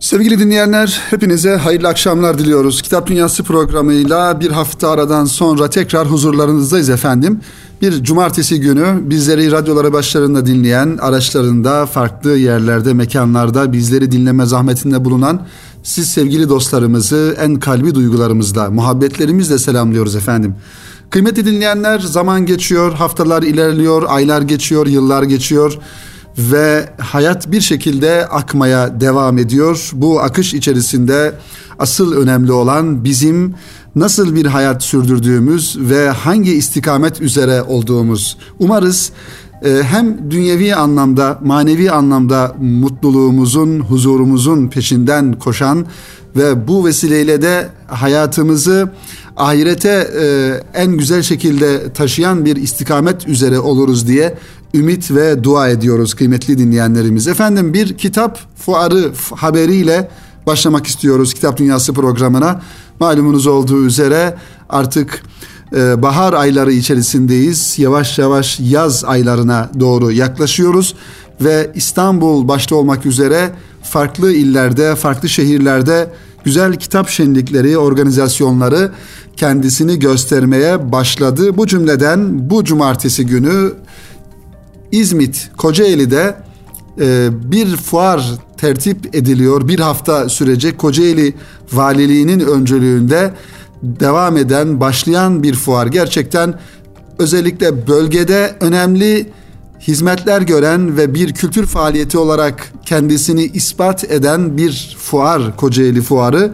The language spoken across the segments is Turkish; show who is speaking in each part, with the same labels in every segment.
Speaker 1: Sevgili dinleyenler, hepinize hayırlı akşamlar diliyoruz. Kitap Dünyası programıyla bir hafta aradan sonra tekrar huzurlarınızdayız efendim. Bir cumartesi günü bizleri radyoları başlarında dinleyen, araçlarında, farklı yerlerde, mekanlarda bizleri dinleme zahmetinde bulunan siz sevgili dostlarımızı en kalbi duygularımızla, muhabbetlerimizle selamlıyoruz efendim. Kıymetli dinleyenler zaman geçiyor, haftalar ilerliyor, aylar geçiyor, yıllar geçiyor ve hayat bir şekilde akmaya devam ediyor. Bu akış içerisinde asıl önemli olan bizim nasıl bir hayat sürdürdüğümüz ve hangi istikamet üzere olduğumuz. Umarız e, hem dünyevi anlamda, manevi anlamda mutluluğumuzun, huzurumuzun peşinden koşan ve bu vesileyle de hayatımızı ahirete e, en güzel şekilde taşıyan bir istikamet üzere oluruz diye ümit ve dua ediyoruz kıymetli dinleyenlerimiz. Efendim bir kitap fuarı haberiyle başlamak istiyoruz Kitap Dünyası programına. Malumunuz olduğu üzere artık e, bahar ayları içerisindeyiz. Yavaş yavaş yaz aylarına doğru yaklaşıyoruz ve İstanbul başta olmak üzere farklı illerde, farklı şehirlerde güzel kitap şenlikleri, organizasyonları kendisini göstermeye başladı. Bu cümleden bu cumartesi günü İzmit, Kocaeli'de e, bir fuar tertip ediliyor. Bir hafta sürecek Kocaeli Valiliğinin öncülüğünde devam eden, başlayan bir fuar. Gerçekten özellikle bölgede önemli hizmetler gören ve bir kültür faaliyeti olarak kendisini ispat eden bir fuar Kocaeli Fuarı.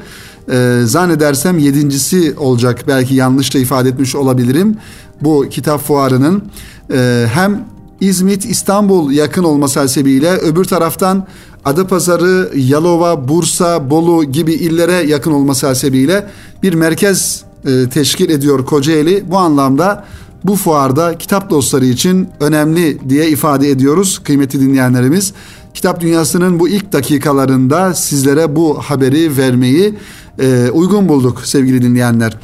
Speaker 1: Ee, zannedersem yedincisi olacak belki yanlış da ifade etmiş olabilirim. Bu kitap fuarının e, hem İzmit, İstanbul yakın olması hasebiyle öbür taraftan Adapazarı, Yalova, Bursa, Bolu gibi illere yakın olması hasebiyle bir merkez e, teşkil ediyor Kocaeli. Bu anlamda bu fuarda kitap dostları için önemli diye ifade ediyoruz kıymetli dinleyenlerimiz. Kitap dünyasının bu ilk dakikalarında sizlere bu haberi vermeyi e, uygun bulduk sevgili dinleyenler.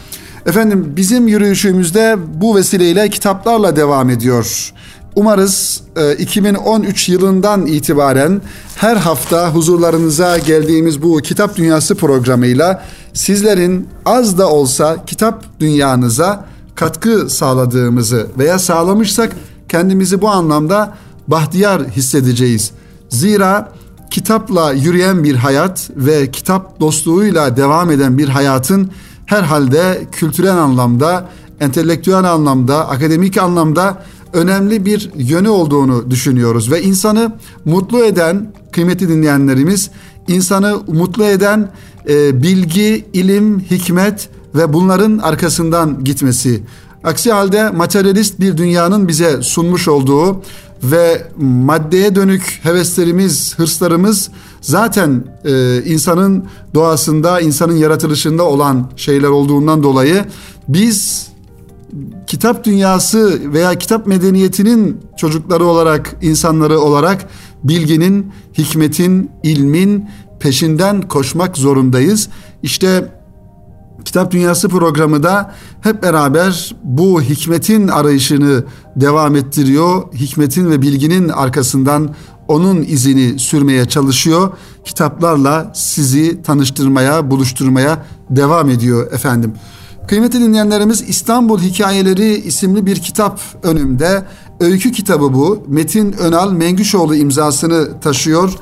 Speaker 1: Efendim bizim yürüyüşümüzde bu vesileyle kitaplarla devam ediyor. Umarız 2013 e, yılından itibaren her hafta huzurlarınıza geldiğimiz bu Kitap Dünyası programıyla sizlerin az da olsa kitap dünyanıza katkı sağladığımızı veya sağlamışsak kendimizi bu anlamda bahtiyar hissedeceğiz. Zira kitapla yürüyen bir hayat ve kitap dostluğuyla devam eden bir hayatın herhalde kültürel anlamda, entelektüel anlamda, akademik anlamda önemli bir yönü olduğunu düşünüyoruz ve insanı mutlu eden kıymetli dinleyenlerimiz insanı mutlu eden e, bilgi, ilim, hikmet ve bunların arkasından gitmesi. Aksi halde materyalist bir dünyanın bize sunmuş olduğu ve maddeye dönük heveslerimiz, hırslarımız zaten e, insanın doğasında, insanın yaratılışında olan şeyler olduğundan dolayı biz kitap dünyası veya kitap medeniyetinin çocukları olarak, insanları olarak bilginin, hikmetin, ilmin peşinden koşmak zorundayız. İşte Kitap Dünyası programı da hep beraber bu hikmetin arayışını devam ettiriyor. Hikmetin ve bilginin arkasından onun izini sürmeye çalışıyor. Kitaplarla sizi tanıştırmaya, buluşturmaya devam ediyor efendim. Kıymetli dinleyenlerimiz İstanbul Hikayeleri isimli bir kitap önümde. Öykü kitabı bu. Metin Önal Mengüşoğlu imzasını taşıyor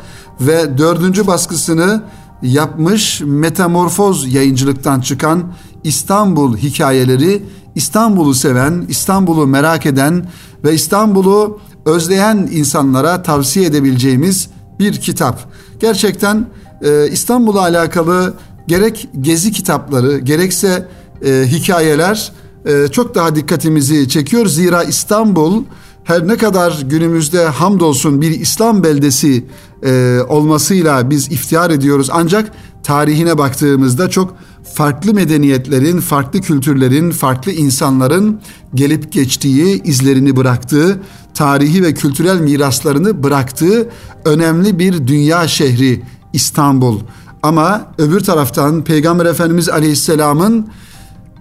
Speaker 1: ve dördüncü baskısını yapmış Metamorfoz yayıncılıktan çıkan İstanbul Hikayeleri İstanbul'u seven, İstanbul'u merak eden ve İstanbul'u özleyen insanlara tavsiye edebileceğimiz bir kitap. Gerçekten e, İstanbul'la alakalı gerek gezi kitapları gerekse e, hikayeler e, çok daha dikkatimizi çekiyor. Zira İstanbul her ne kadar günümüzde hamdolsun bir İslam beldesi e, olmasıyla biz iftihar ediyoruz ancak tarihine baktığımızda çok farklı medeniyetlerin, farklı kültürlerin, farklı insanların gelip geçtiği, izlerini bıraktığı, tarihi ve kültürel miraslarını bıraktığı önemli bir dünya şehri İstanbul. Ama öbür taraftan Peygamber Efendimiz Aleyhisselam'ın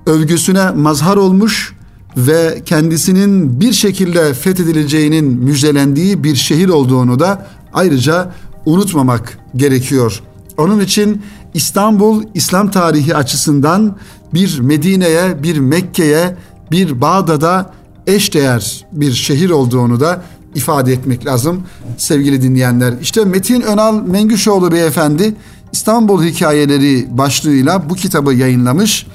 Speaker 1: övgüsüne mazhar olmuş ve kendisinin bir şekilde fethedileceğinin müjdelendiği bir şehir olduğunu da ayrıca unutmamak gerekiyor. Onun için İstanbul İslam tarihi açısından bir Medine'ye, bir Mekke'ye, bir Bağdat'a eşdeğer bir şehir olduğunu da ifade etmek lazım sevgili dinleyenler. İşte Metin Önal Mengüşoğlu beyefendi İstanbul Hikayeleri başlığıyla bu kitabı yayınlamış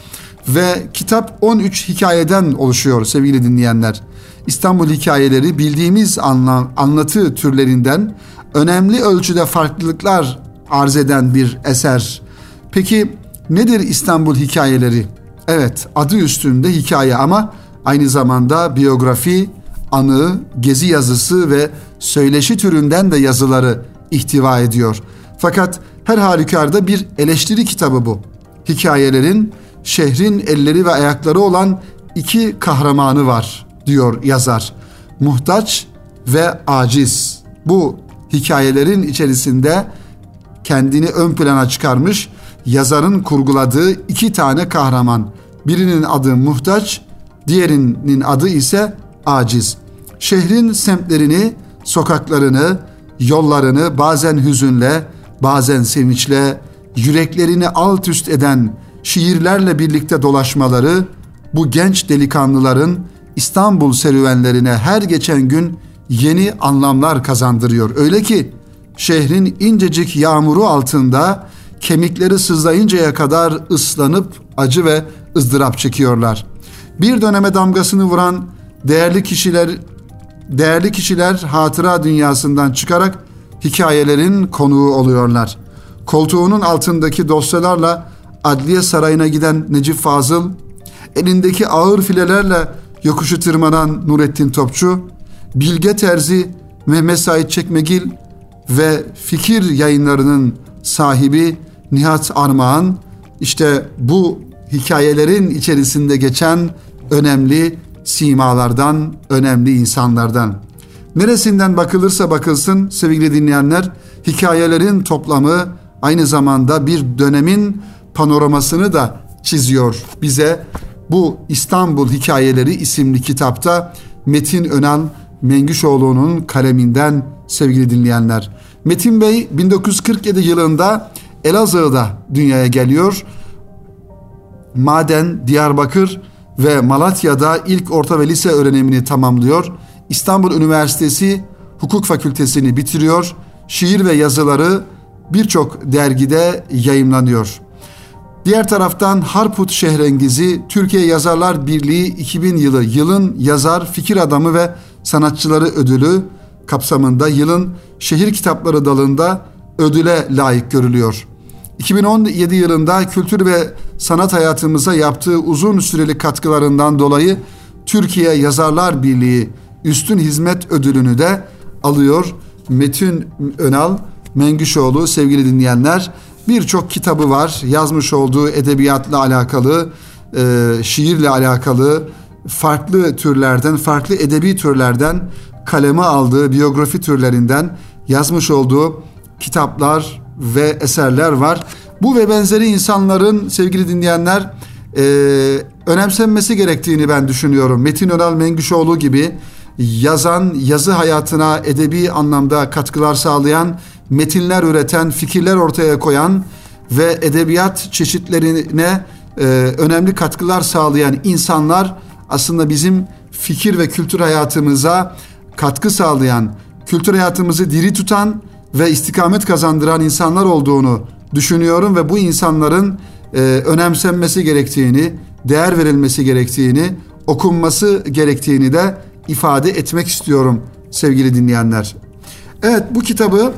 Speaker 1: ve kitap 13 hikayeden oluşuyor sevgili dinleyenler. İstanbul hikayeleri bildiğimiz anla, anlatı türlerinden önemli ölçüde farklılıklar arz eden bir eser. Peki nedir İstanbul hikayeleri? Evet adı üstünde hikaye ama aynı zamanda biyografi, anı, gezi yazısı ve söyleşi türünden de yazıları ihtiva ediyor. Fakat her halükarda bir eleştiri kitabı bu. Hikayelerin şehrin elleri ve ayakları olan iki kahramanı var diyor yazar. Muhtaç ve aciz. Bu hikayelerin içerisinde kendini ön plana çıkarmış yazarın kurguladığı iki tane kahraman. Birinin adı muhtaç, diğerinin adı ise aciz. Şehrin semtlerini, sokaklarını, yollarını bazen hüzünle, bazen sevinçle, yüreklerini alt üst eden şiirlerle birlikte dolaşmaları bu genç delikanlıların İstanbul serüvenlerine her geçen gün yeni anlamlar kazandırıyor. Öyle ki şehrin incecik yağmuru altında kemikleri sızlayıncaya kadar ıslanıp acı ve ızdırap çekiyorlar. Bir döneme damgasını vuran değerli kişiler değerli kişiler hatıra dünyasından çıkarak hikayelerin konuğu oluyorlar. Koltuğunun altındaki dosyalarla Adliye Sarayı'na giden Necip Fazıl, elindeki ağır filelerle yokuşu tırmanan Nurettin Topçu, Bilge Terzi, Mehmet Said Çekmegil ve Fikir yayınlarının sahibi Nihat Armağan, işte bu hikayelerin içerisinde geçen önemli simalardan, önemli insanlardan. Neresinden bakılırsa bakılsın sevgili dinleyenler, hikayelerin toplamı aynı zamanda bir dönemin panoramasını da çiziyor bize. Bu İstanbul Hikayeleri isimli kitapta Metin Önal Mengüşoğlu'nun kaleminden sevgili dinleyenler. Metin Bey 1947 yılında Elazığ'da dünyaya geliyor. Maden, Diyarbakır ve Malatya'da ilk orta ve lise öğrenimini tamamlıyor. İstanbul Üniversitesi Hukuk Fakültesini bitiriyor. Şiir ve yazıları birçok dergide yayımlanıyor. Diğer taraftan Harput Şehrengizi Türkiye Yazarlar Birliği 2000 yılı yılın yazar, fikir adamı ve sanatçıları ödülü kapsamında yılın şehir kitapları dalında ödüle layık görülüyor. 2017 yılında kültür ve sanat hayatımıza yaptığı uzun süreli katkılarından dolayı Türkiye Yazarlar Birliği Üstün Hizmet Ödülünü de alıyor. Metin Önal Mengüşoğlu sevgili dinleyenler birçok kitabı var. Yazmış olduğu edebiyatla alakalı, e, şiirle alakalı farklı türlerden, farklı edebi türlerden kaleme aldığı biyografi türlerinden yazmış olduğu kitaplar ve eserler var. Bu ve benzeri insanların sevgili dinleyenler e, önemsenmesi gerektiğini ben düşünüyorum. Metin Önal Mengüşoğlu gibi yazan, yazı hayatına edebi anlamda katkılar sağlayan, metinler üreten, fikirler ortaya koyan ve edebiyat çeşitlerine e, önemli katkılar sağlayan insanlar aslında bizim fikir ve kültür hayatımıza katkı sağlayan, kültür hayatımızı diri tutan ve istikamet kazandıran insanlar olduğunu düşünüyorum ve bu insanların e, önemsenmesi gerektiğini, değer verilmesi gerektiğini, okunması gerektiğini de ifade etmek istiyorum sevgili dinleyenler. Evet bu kitabı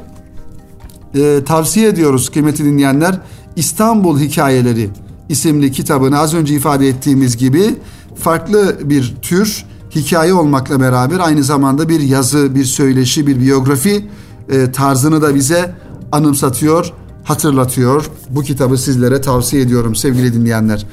Speaker 1: e, tavsiye ediyoruz kıymetli dinleyenler. İstanbul Hikayeleri isimli kitabını az önce ifade ettiğimiz gibi farklı bir tür hikaye olmakla beraber aynı zamanda bir yazı, bir söyleşi, bir biyografi e, tarzını da bize anımsatıyor, hatırlatıyor. Bu kitabı sizlere tavsiye ediyorum sevgili dinleyenler.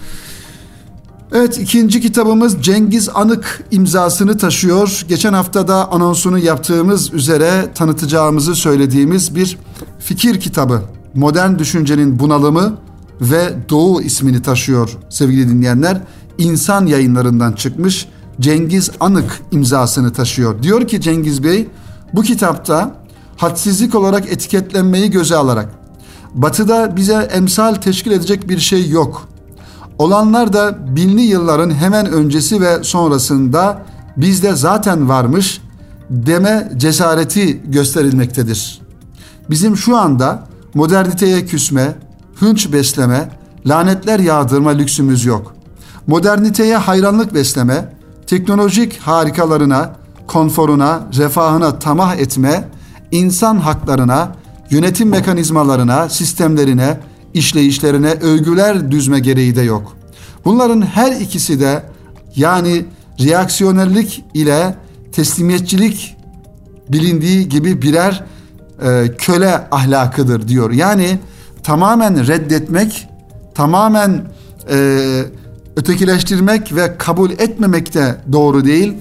Speaker 1: Evet ikinci kitabımız Cengiz Anık imzasını taşıyor. Geçen haftada anonsunu yaptığımız üzere tanıtacağımızı söylediğimiz bir fikir kitabı. Modern düşüncenin bunalımı ve Doğu ismini taşıyor sevgili dinleyenler. İnsan yayınlarından çıkmış Cengiz Anık imzasını taşıyor. Diyor ki Cengiz Bey bu kitapta hadsizlik olarak etiketlenmeyi göze alarak Batı'da bize emsal teşkil edecek bir şey yok. Olanlar da binli yılların hemen öncesi ve sonrasında bizde zaten varmış deme cesareti gösterilmektedir. Bizim şu anda moderniteye küsme, hınç besleme, lanetler yağdırma lüksümüz yok. Moderniteye hayranlık besleme, teknolojik harikalarına, konforuna, refahına tamah etme, insan haklarına, yönetim mekanizmalarına, sistemlerine, işleyişlerine övgüler düzme gereği de yok. Bunların her ikisi de yani reaksiyonerlik ile teslimiyetçilik bilindiği gibi birer e, köle ahlakıdır diyor. Yani tamamen reddetmek, tamamen e, ötekileştirmek ve kabul etmemek de doğru değil.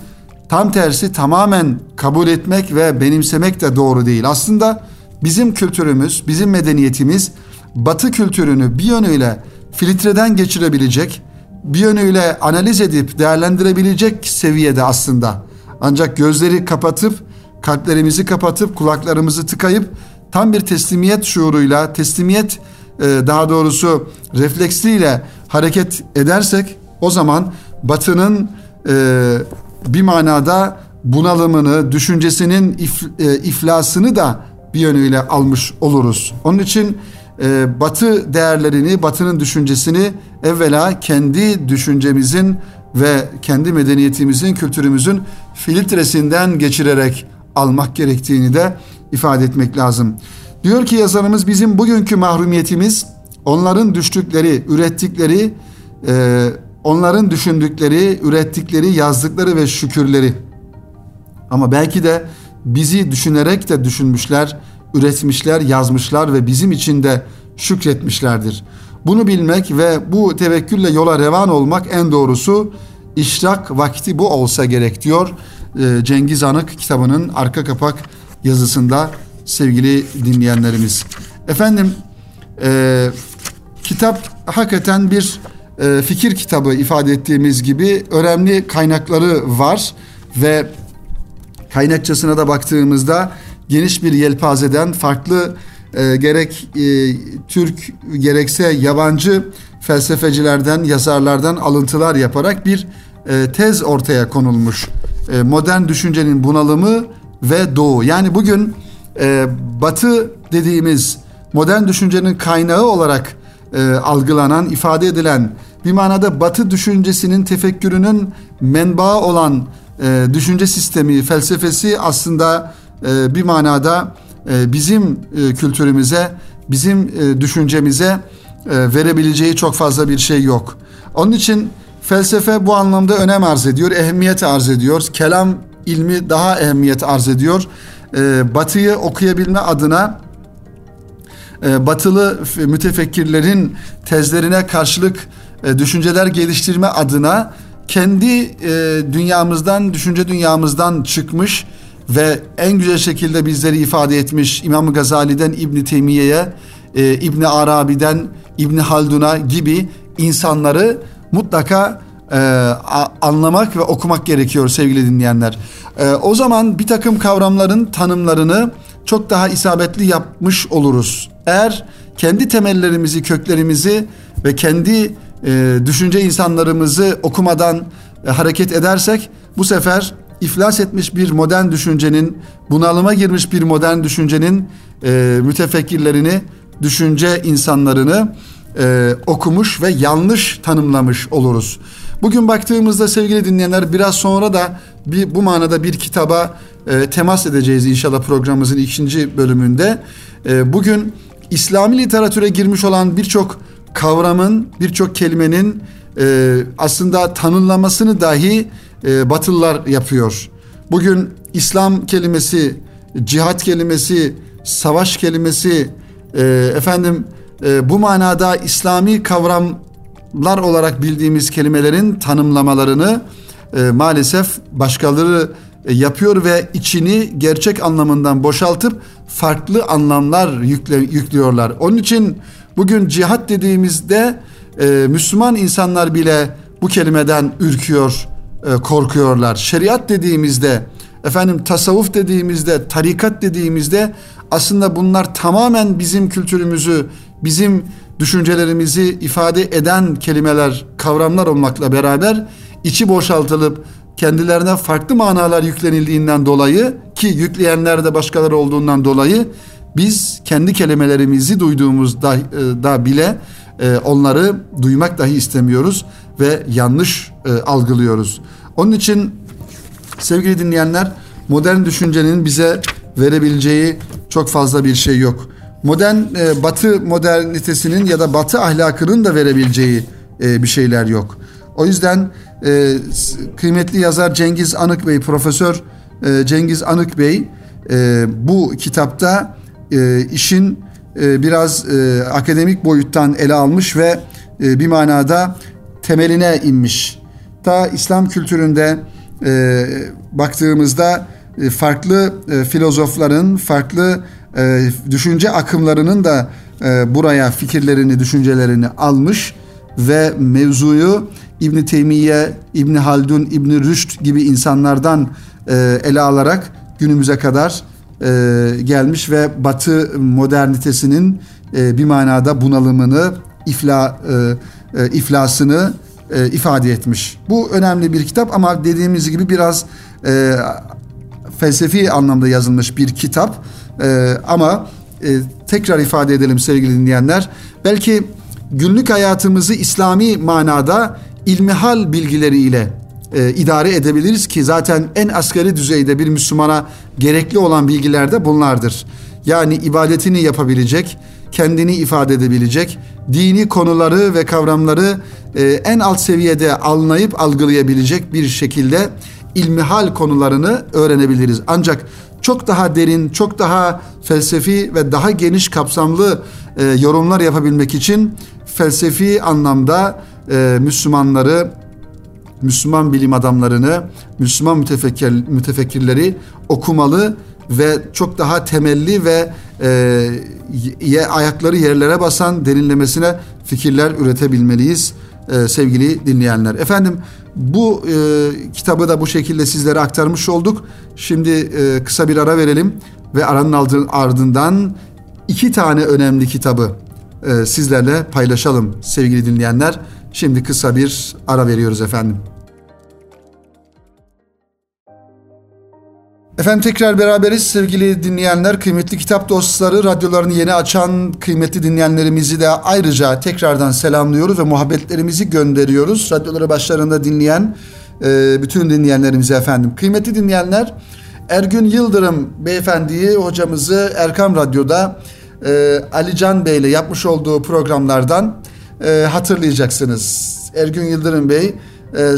Speaker 1: Tam tersi tamamen kabul etmek ve benimsemek de doğru değil. Aslında bizim kültürümüz, bizim medeniyetimiz Batı kültürünü bir yönüyle filtreden geçirebilecek, bir yönüyle analiz edip değerlendirebilecek seviyede aslında. Ancak gözleri kapatıp, kalplerimizi kapatıp, kulaklarımızı tıkayıp tam bir teslimiyet şuuruyla, teslimiyet e, daha doğrusu refleksiyle hareket edersek o zaman Batı'nın e, bir manada bunalımını, düşüncesinin e, iflasını da bir yönüyle almış oluruz. Onun için Batı değerlerini, Batı'nın düşüncesini evvela kendi düşüncemizin ve kendi medeniyetimizin, kültürümüzün filtresinden geçirerek almak gerektiğini de ifade etmek lazım. Diyor ki yazarımız bizim bugünkü mahrumiyetimiz onların düştükleri, ürettikleri, e, onların düşündükleri, ürettikleri, yazdıkları ve şükürleri. Ama belki de bizi düşünerek de düşünmüşler, üretmişler, yazmışlar ve bizim için de şükretmişlerdir. Bunu bilmek ve bu tevekkülle yola revan olmak en doğrusu işrak vakti bu olsa gerek diyor e, Cengiz Anık kitabının arka kapak yazısında sevgili dinleyenlerimiz. Efendim e, kitap hakikaten bir e, fikir kitabı ifade ettiğimiz gibi önemli kaynakları var ve kaynakçasına da baktığımızda geniş bir yelpazeden farklı e, gerek e, Türk gerekse yabancı felsefecilerden, yazarlardan alıntılar yaparak bir e, tez ortaya konulmuş. E, modern düşüncenin bunalımı ve doğu. Yani bugün e, batı dediğimiz modern düşüncenin kaynağı olarak e, algılanan, ifade edilen bir manada batı düşüncesinin tefekkürünün menbaı olan düşünce sistemi, felsefesi aslında bir manada bizim e, kültürümüze, bizim düşüncemize verebileceği çok fazla bir şey yok. Onun için felsefe bu anlamda önem arz ediyor, ehemmiyet arz ediyor. Kelam ilmi daha ehemmiyet arz ediyor. E, batıyı okuyabilme adına e, batılı mütefekkirlerin tezlerine karşılık e, düşünceler geliştirme adına kendi e, dünyamızdan, düşünce dünyamızdan çıkmış ve en güzel şekilde bizleri ifade etmiş İmam Gazali'den İbn Teymiye'ye, e, Arabi'den İbn Haldun'a gibi insanları mutlaka e, anlamak ve okumak gerekiyor sevgili dinleyenler. E, o zaman bir takım kavramların tanımlarını çok daha isabetli yapmış oluruz. Eğer kendi temellerimizi, köklerimizi ve kendi e, düşünce insanlarımızı okumadan e, hareket edersek bu sefer iflas etmiş bir modern düşüncenin, bunalıma girmiş bir modern düşüncenin e, mütefekkirlerini, düşünce insanlarını e, okumuş ve yanlış tanımlamış oluruz. Bugün baktığımızda sevgili dinleyenler biraz sonra da bir, bu manada bir kitaba e, temas edeceğiz inşallah programımızın ikinci bölümünde. E, bugün İslami literatüre girmiş olan birçok kavramın, birçok kelimenin e, aslında tanımlamasını dahi e, Batılılar yapıyor. Bugün İslam kelimesi, cihat kelimesi, savaş kelimesi, e, efendim e, bu manada İslami kavramlar olarak bildiğimiz kelimelerin tanımlamalarını e, maalesef başkaları e, yapıyor ve içini gerçek anlamından boşaltıp farklı anlamlar yükle, yüklüyorlar. Onun için bugün cihat dediğimizde e, Müslüman insanlar bile bu kelimeden ürküyor, korkuyorlar. Şeriat dediğimizde, efendim tasavvuf dediğimizde, tarikat dediğimizde aslında bunlar tamamen bizim kültürümüzü, bizim düşüncelerimizi ifade eden kelimeler, kavramlar olmakla beraber içi boşaltılıp kendilerine farklı manalar yüklenildiğinden dolayı ki yükleyenler de başkaları olduğundan dolayı biz kendi kelimelerimizi duyduğumuzda e, da bile e, onları duymak dahi istemiyoruz ve yanlış e, algılıyoruz. Onun için sevgili dinleyenler modern düşüncenin bize verebileceği çok fazla bir şey yok. Modern batı modernitesinin ya da batı ahlakının da verebileceği bir şeyler yok. O yüzden kıymetli yazar Cengiz Anık Bey, Profesör Cengiz Anık Bey bu kitapta işin e, biraz e, akademik boyuttan ele almış ve e, bir manada temeline inmiş. Ta İslam kültüründe baktığımızda farklı filozofların, farklı düşünce akımlarının da buraya fikirlerini, düşüncelerini almış ve mevzuyu İbn Teymiye, İbn Haldun, İbn Rüşd gibi insanlardan ele alarak günümüze kadar e, gelmiş ve Batı modernitesinin e, bir manada bunalımını, ifla, e, e, iflasını e, ifade etmiş. Bu önemli bir kitap ama dediğimiz gibi biraz e, felsefi anlamda yazılmış bir kitap. E, ama e, tekrar ifade edelim sevgili dinleyenler. Belki günlük hayatımızı İslami manada ilmihal bilgileriyle e, idare edebiliriz ki zaten en asgari düzeyde bir Müslümana gerekli olan bilgiler de bunlardır. Yani ibadetini yapabilecek, kendini ifade edebilecek, dini konuları ve kavramları e, en alt seviyede anlayıp algılayabilecek bir şekilde ilmihal konularını öğrenebiliriz. Ancak çok daha derin, çok daha felsefi ve daha geniş kapsamlı e, yorumlar yapabilmek için felsefi anlamda e, Müslümanları Müslüman bilim adamlarını, Müslüman mütefekkir, mütefekkirleri okumalı ve çok daha temelli ve e, ayakları yerlere basan derinlemesine fikirler üretebilmeliyiz e, sevgili dinleyenler. Efendim bu e, kitabı da bu şekilde sizlere aktarmış olduk. Şimdi e, kısa bir ara verelim ve aranın ardından iki tane önemli kitabı e, sizlerle paylaşalım sevgili dinleyenler. Şimdi kısa bir ara veriyoruz efendim. Efendim tekrar beraberiz sevgili dinleyenler, kıymetli kitap dostları, radyolarını yeni açan kıymetli dinleyenlerimizi de ayrıca tekrardan selamlıyoruz ve muhabbetlerimizi gönderiyoruz. Radyoları başlarında dinleyen e, bütün dinleyenlerimize efendim. Kıymetli dinleyenler, Ergün Yıldırım beyefendiyi, hocamızı Erkam Radyo'da e, Ali Can Bey ile yapmış olduğu programlardan e, hatırlayacaksınız. Ergün Yıldırım Bey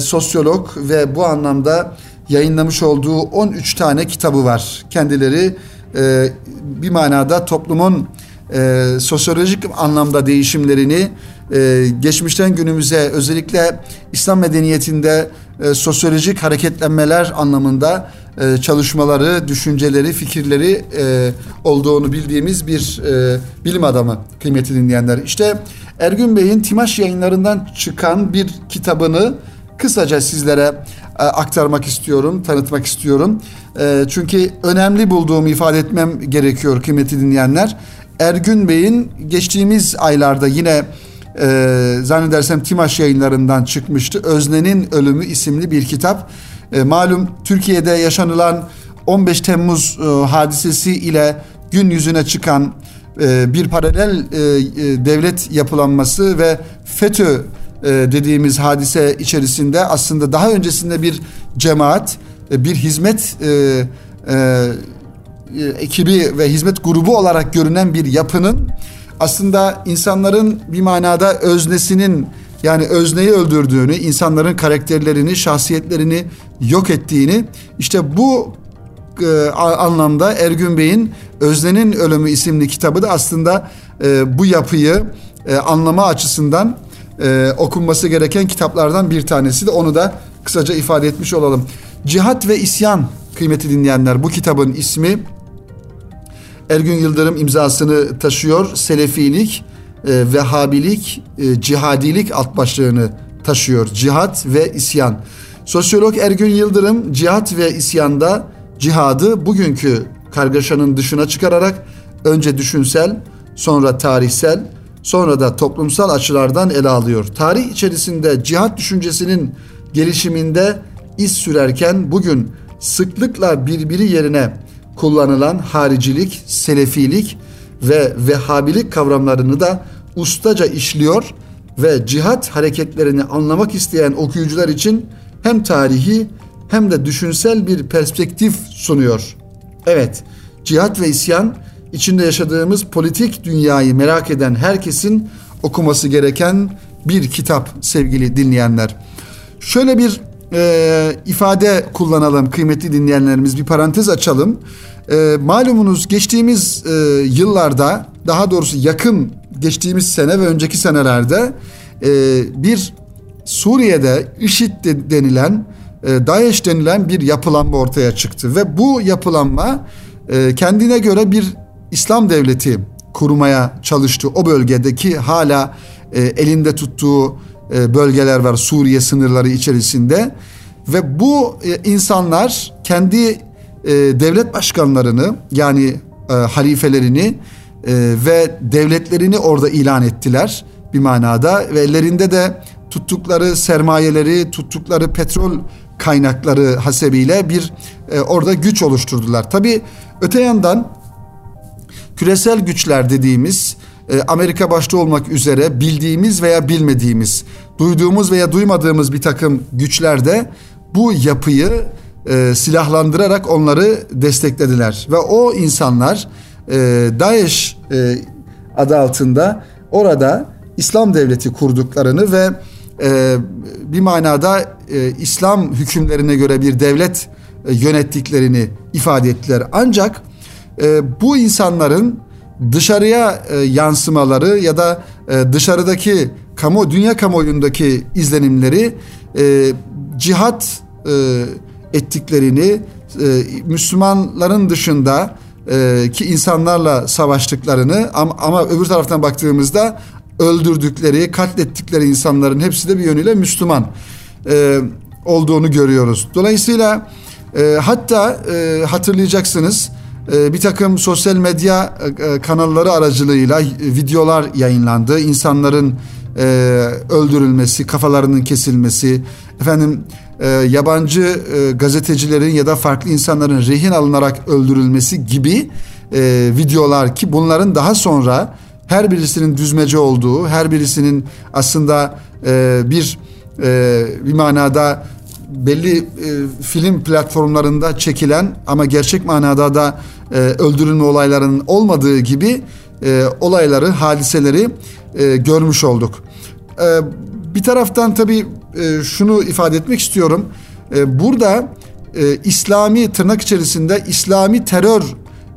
Speaker 1: sosyolog ve bu anlamda yayınlamış olduğu 13 tane kitabı var. Kendileri e, bir manada toplumun e, sosyolojik anlamda değişimlerini e, geçmişten günümüze özellikle İslam medeniyetinde e, sosyolojik hareketlenmeler anlamında e, çalışmaları, düşünceleri, fikirleri e, olduğunu bildiğimiz bir e, bilim adamı kıymetli dinleyenler. İşte Ergün Bey'in Timaş yayınlarından çıkan bir kitabını kısaca sizlere aktarmak istiyorum, tanıtmak istiyorum. E, çünkü önemli bulduğumu ifade etmem gerekiyor kıymetli dinleyenler. Ergün Bey'in geçtiğimiz aylarda yine e, zannedersem Timaş yayınlarından çıkmıştı. Özne'nin Ölümü isimli bir kitap. E, malum Türkiye'de yaşanılan 15 Temmuz e, hadisesi ile gün yüzüne çıkan e, bir paralel e, e, devlet yapılanması ve FETÖ e, dediğimiz hadise içerisinde aslında daha öncesinde bir cemaat, e, bir hizmet e, ekibi ve hizmet grubu olarak görünen bir yapının aslında insanların bir manada öznesinin yani özneyi öldürdüğünü, insanların karakterlerini, şahsiyetlerini yok ettiğini işte bu e, anlamda Ergün Bey'in Öznenin Ölümü isimli kitabı da aslında e, bu yapıyı e, anlama açısından e, okunması gereken kitaplardan bir tanesi de onu da kısaca ifade etmiş olalım. Cihat ve İsyan kıymeti dinleyenler bu kitabın ismi Ergün Yıldırım imzasını taşıyor. Selefilik, e, Vehhabilik, e, Cihadilik alt başlığını taşıyor. Cihat ve İsyan. Sosyolog Ergün Yıldırım cihat ve isyanda cihadı bugünkü kargaşanın dışına çıkararak önce düşünsel, sonra tarihsel, sonra da toplumsal açılardan ele alıyor. Tarih içerisinde cihat düşüncesinin gelişiminde iz sürerken bugün sıklıkla birbiri yerine kullanılan haricilik, selefilik ve vehhabilik kavramlarını da ustaca işliyor ve cihat hareketlerini anlamak isteyen okuyucular için hem tarihi hem de düşünsel bir perspektif sunuyor. Evet, cihat ve isyan içinde yaşadığımız politik dünyayı merak eden herkesin okuması gereken bir kitap sevgili dinleyenler. Şöyle bir e, ifade kullanalım kıymetli dinleyenlerimiz bir parantez açalım. E, malumunuz geçtiğimiz e, yıllarda daha doğrusu yakın geçtiğimiz sene ve önceki senelerde e, bir Suriye'de IŞİD denilen e, DAEŞ denilen bir yapılanma ortaya çıktı ve bu yapılanma e, kendine göre bir İslam devleti kurmaya çalıştı. O bölgedeki hala e, elinde tuttuğu e, bölgeler var Suriye sınırları içerisinde ve bu e, insanlar kendi e, devlet başkanlarını yani halifelerini ve devletlerini orada ilan ettiler bir manada ve ellerinde de tuttukları sermayeleri, tuttukları petrol kaynakları hasebiyle bir orada güç oluşturdular. Tabi öte yandan küresel güçler dediğimiz e, Amerika başta olmak üzere bildiğimiz veya bilmediğimiz, duyduğumuz veya duymadığımız bir takım güçler de bu yapıyı e, silahlandırarak onları desteklediler. Ve o insanlar e, DAEŞ e, adı altında orada İslam devleti kurduklarını ve e, bir manada e, İslam hükümlerine göre bir devlet e, yönettiklerini ifade ettiler. Ancak e, bu insanların dışarıya e, yansımaları ya da e, dışarıdaki kamu dünya kamuoyundaki izlenimleri e, cihat ettiklerini Müslümanların dışında ki insanlarla savaştıklarını ama, ama öbür taraftan baktığımızda öldürdükleri, katlettikleri insanların hepsi de bir yönüyle Müslüman e, olduğunu görüyoruz. Dolayısıyla e, hatta e, hatırlayacaksınız ee, bir takım sosyal medya e, kanalları aracılığıyla videolar yayınlandı. İnsanların e, öldürülmesi, kafalarının kesilmesi, efendim e, yabancı gazetecilerin ya da farklı insanların rehin alınarak öldürülmesi gibi videolar ki bunların daha sonra her birisinin düzmece olduğu, her birisinin aslında bir bir manada belli e, film platformlarında çekilen ama gerçek manada da e, öldürülme olaylarının olmadığı gibi e, olayları, hadiseleri e, görmüş olduk. E, bir taraftan tabii e, şunu ifade etmek istiyorum. E, burada e, İslami tırnak içerisinde İslami terör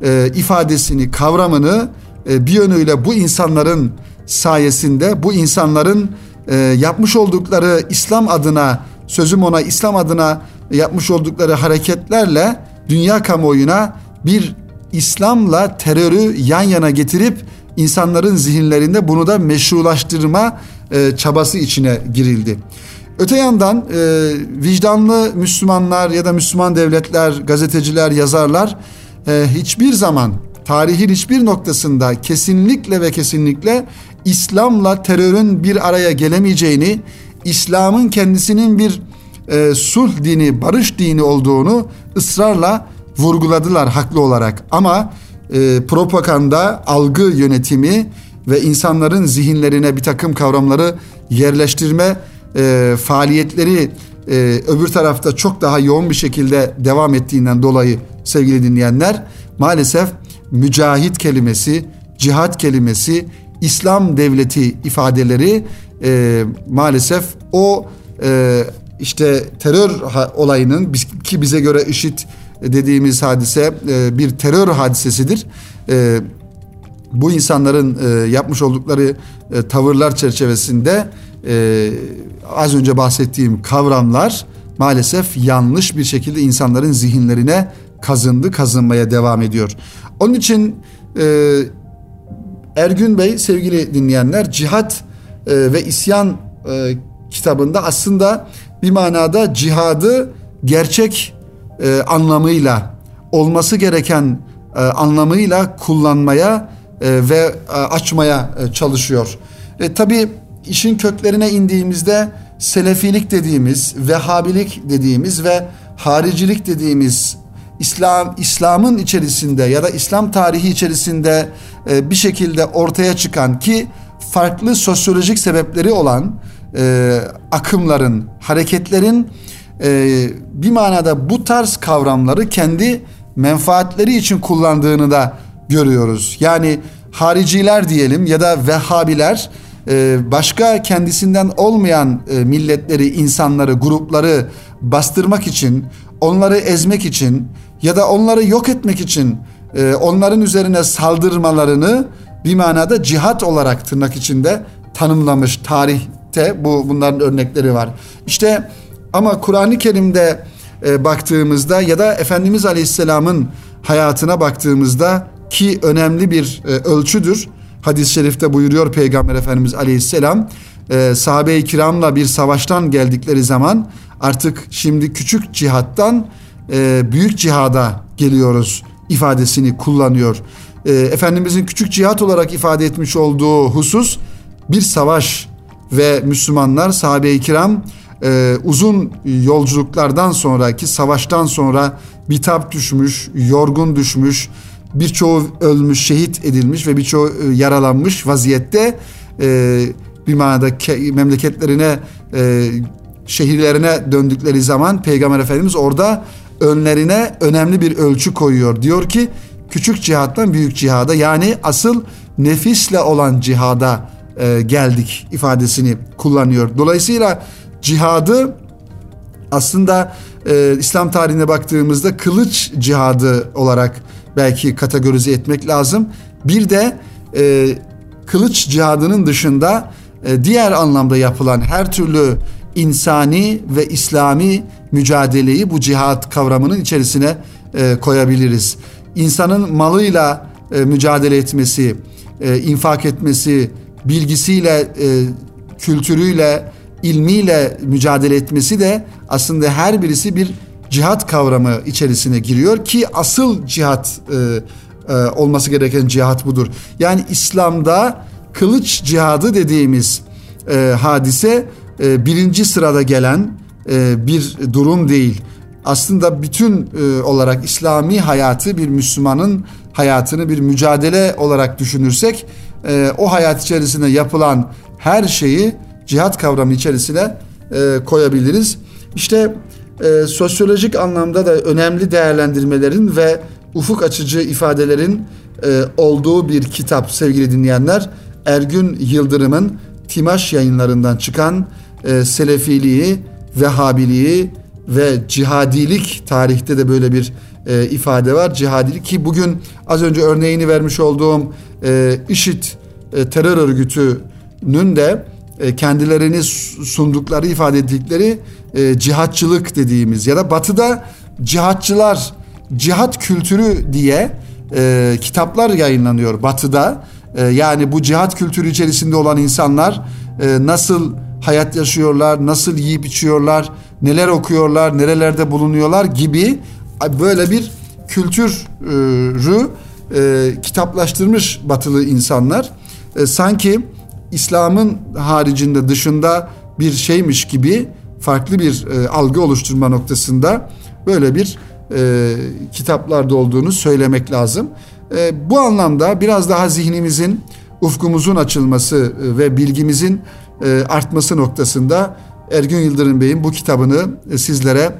Speaker 1: e, ifadesini, kavramını e, bir yönüyle bu insanların sayesinde, bu insanların e, yapmış oldukları İslam adına sözüm ona İslam adına yapmış oldukları hareketlerle dünya kamuoyuna bir İslam'la terörü yan yana getirip insanların zihinlerinde bunu da meşrulaştırma e, çabası içine girildi. Öte yandan e, vicdanlı Müslümanlar ya da Müslüman devletler, gazeteciler, yazarlar e, hiçbir zaman tarihin hiçbir noktasında kesinlikle ve kesinlikle İslam'la terörün bir araya gelemeyeceğini, İslam'ın kendisinin bir e, sulh dini, barış dini olduğunu ısrarla vurguladılar haklı olarak. Ama e, propaganda, algı yönetimi ve insanların zihinlerine bir takım kavramları yerleştirme e, faaliyetleri e, öbür tarafta çok daha yoğun bir şekilde devam ettiğinden dolayı sevgili dinleyenler maalesef mücahit kelimesi, cihat kelimesi, İslam devleti ifadeleri e, maalesef o e, işte terör olayının ki bize göre IŞİD dediğimiz hadise e, bir terör hadisesidir. E, bu insanların e, yapmış oldukları tavırlar çerçevesinde az önce bahsettiğim kavramlar maalesef yanlış bir şekilde insanların zihinlerine kazındı, kazınmaya devam ediyor. Onun için Ergün Bey sevgili dinleyenler cihat ve isyan kitabında aslında bir manada cihadı gerçek e, anlamıyla olması gereken e, anlamıyla kullanmaya e, ve e, açmaya e, çalışıyor. E, Tabi işin köklerine indiğimizde Selefilik dediğimiz, Vehhabilik dediğimiz ve haricilik dediğimiz İslam İslam'ın içerisinde ya da İslam tarihi içerisinde e, bir şekilde ortaya çıkan ki farklı sosyolojik sebepleri olan e, akımların, hareketlerin e, bir manada bu tarz kavramları kendi menfaatleri için kullandığını da görüyoruz. Yani hariciler diyelim ya da Vehhabiler e, başka kendisinden olmayan e, milletleri, insanları, grupları bastırmak için, onları ezmek için ya da onları yok etmek için e, onların üzerine saldırmalarını bir manada cihat olarak tırnak içinde tanımlamış tarihte bu bunların örnekleri var. İşte ama Kur'an-ı Kerim'de e, baktığımızda ya da Efendimiz Aleyhisselam'ın hayatına baktığımızda ki önemli bir e, ölçüdür. Hadis-i şerifte buyuruyor Peygamber Efendimiz Aleyhisselam e, sahabe-i kiramla bir savaştan geldikleri zaman artık şimdi küçük cihattan e, büyük cihada geliyoruz ifadesini kullanıyor. E, Efendimizin küçük cihat olarak ifade etmiş olduğu husus bir savaş ve Müslümanlar sahabe-i kiram e, uzun yolculuklardan sonraki savaştan sonra bitap düşmüş, yorgun düşmüş, birçoğu ölmüş, şehit edilmiş ve birçoğu e, yaralanmış vaziyette e, bir manada ke- memleketlerine, e, şehirlerine döndükleri zaman Peygamber Efendimiz orada önlerine önemli bir ölçü koyuyor. Diyor ki küçük cihattan büyük cihada yani asıl nefisle olan cihada e, geldik ifadesini kullanıyor. Dolayısıyla cihadı aslında e, İslam tarihine baktığımızda kılıç cihadı olarak belki kategorize etmek lazım. Bir de e, kılıç cihadının dışında e, diğer anlamda yapılan her türlü insani ve İslami mücadeleyi bu cihat kavramının içerisine e, koyabiliriz. İnsanın malıyla e, mücadele etmesi, e, infak etmesi, bilgisiyle, e, kültürüyle, ilmiyle mücadele etmesi de aslında her birisi bir cihat kavramı içerisine giriyor ki asıl cihat e, e, olması gereken cihat budur. Yani İslam'da kılıç cihadı dediğimiz e, hadise e, birinci sırada gelen e, bir durum değil. Aslında bütün e, olarak İslami hayatı bir Müslümanın hayatını bir mücadele olarak düşünürsek e, o hayat içerisinde yapılan her şeyi cihat kavramı içerisine e, koyabiliriz. İşte sosyolojik anlamda da önemli değerlendirmelerin ve ufuk açıcı ifadelerin olduğu bir kitap sevgili dinleyenler. Ergün Yıldırım'ın Timaş yayınlarından çıkan e, Selefiliği, Vehhabiliği ve cihadilik tarihte de böyle bir e, ifade var. Cihadilik ki bugün az önce örneğini vermiş olduğum e, IŞİD e, terör örgütünün de e, kendilerini sundukları ifade ettikleri e, cihatçılık dediğimiz ya da batıda cihatçılar cihat kültürü diye e, kitaplar yayınlanıyor batıda. E, yani bu cihat kültürü içerisinde olan insanlar e, nasıl hayat yaşıyorlar, nasıl yiyip içiyorlar, neler okuyorlar, nerelerde bulunuyorlar gibi böyle bir kültürü e, kitaplaştırmış batılı insanlar. E, sanki İslam'ın haricinde dışında bir şeymiş gibi farklı bir e, algı oluşturma noktasında böyle bir e, kitaplarda olduğunu söylemek lazım. E, bu anlamda biraz daha zihnimizin, ufkumuzun açılması e, ve bilgimizin e, artması noktasında Ergün Yıldırım Bey'in bu kitabını e, sizlere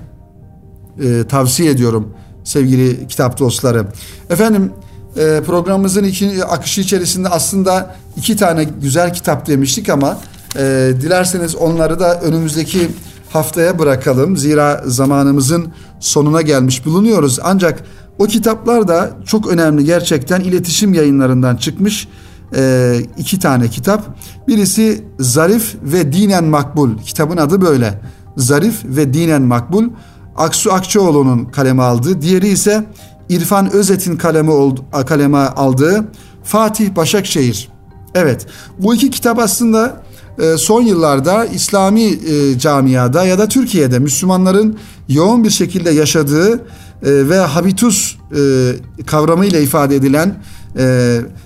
Speaker 1: e, tavsiye ediyorum sevgili kitap dostları. Efendim e, programımızın iki, akışı içerisinde aslında iki tane güzel kitap demiştik ama e, dilerseniz onları da önümüzdeki haftaya bırakalım. Zira zamanımızın sonuna gelmiş bulunuyoruz. Ancak o kitaplar da çok önemli gerçekten iletişim yayınlarından çıkmış e, iki tane kitap. Birisi Zarif ve Dinen Makbul. Kitabın adı böyle. Zarif ve Dinen Makbul. Aksu Akçoğlu'nun kaleme aldığı. Diğeri ise İrfan Özet'in kaleme, oldu, kaleme aldığı Fatih Başakşehir. Evet bu iki kitap aslında e, son yıllarda İslami e, camiada ya da Türkiye'de Müslümanların yoğun bir şekilde yaşadığı e, ve habitus kavramıyla ifade edilen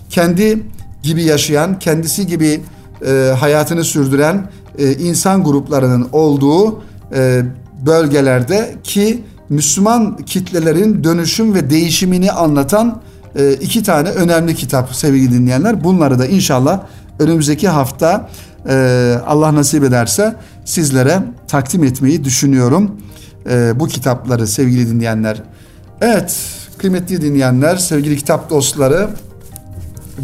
Speaker 1: kendi gibi yaşayan, kendisi gibi e, hayatını sürdüren e, insan gruplarının olduğu e, bölgelerde ki Müslüman kitlelerin dönüşüm ve değişimini anlatan e, iki tane önemli kitap sevgili dinleyenler. Bunları da inşallah önümüzdeki hafta e, Allah nasip ederse sizlere takdim etmeyi düşünüyorum. E, bu kitapları sevgili dinleyenler. Evet kıymetli dinleyenler, sevgili kitap dostları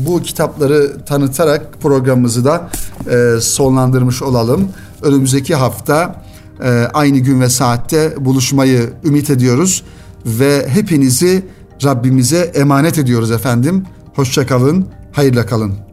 Speaker 1: bu kitapları tanıtarak programımızı da e, sonlandırmış olalım. Önümüzdeki hafta e, aynı gün ve saatte buluşmayı ümit ediyoruz ve hepinizi Rabbimize emanet ediyoruz efendim. Hoşça kalın, hayırla kalın.